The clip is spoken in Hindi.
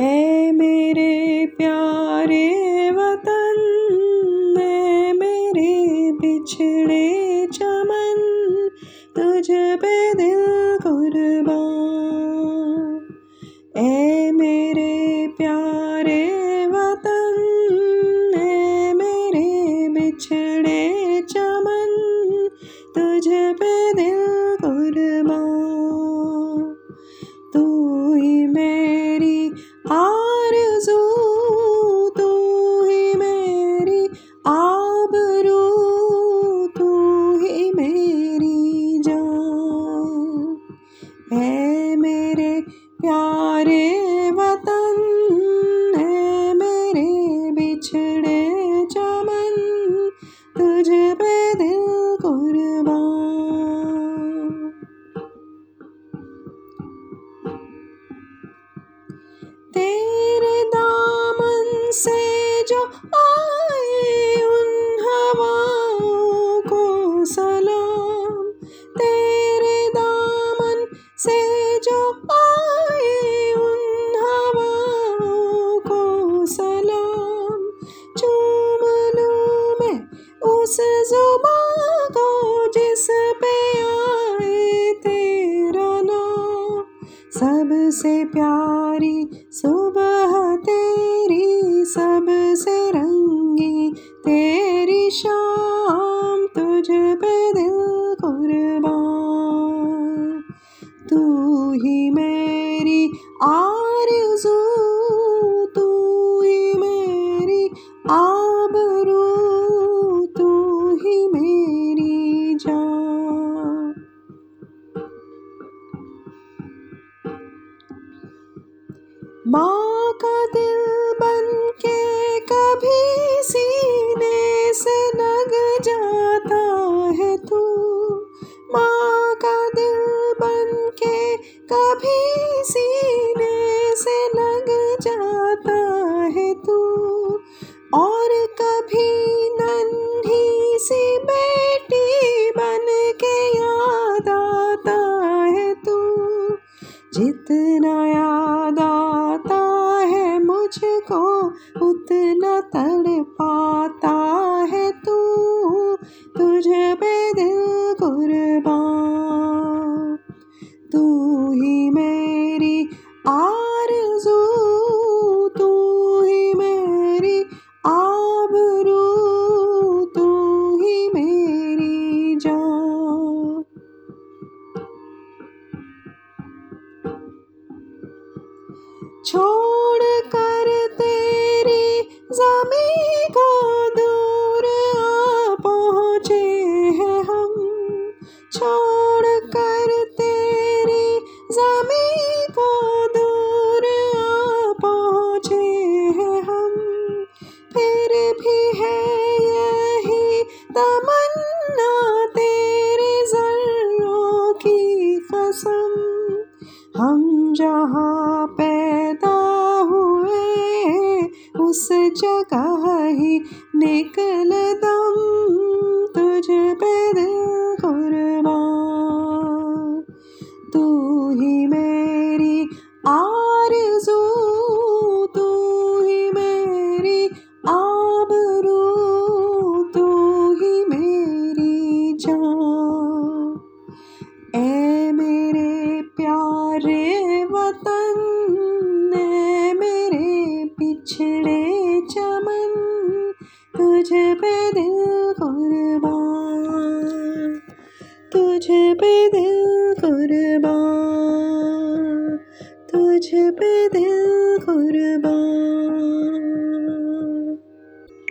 है मेरे प्यारे वतन, है मेरे बिछड़े चमन, तुझ पे दिल कुर्बान। ए मेरे प्यारे वतन, है मेरे बिछड़े चमन, तुझ पे दिल कुर्बान। तू ही मेरी सलाम चूम लूँ उस जुबां को जिस पे आए तेरा नाम, सबसे प्यारी सुबह तेरी, सबसे रंगी तेरी शाम तुझ पे दिल कुर्बान। तू ही मेरी आरज़ू माँ का दिल बन के कभी सीने से लग जाता है तू। माँ का दिल बन के कभी सीने से लग जाता है तू। और कभी नन्ही सी बेटी बन के याद आता है तू। जितना याद मुझको उतना तड़ पाता है तू। तुझ पे दिल तू ही मेरी आरज़ू, तू ही मेरी आबरू, तू ही मेरी जान। छोड़ कर तमन्ना तेरे जर्रों की कसम। हम जहाँ पैदा हुए उस जगह ही निकल दम। तुझ ए मेरे प्यारे वतन, ए मेरे पिछड़े चमन, तुझ पे दिल कुर्बान, तुझे पे दिल कुर्बान, तुझे पे दिल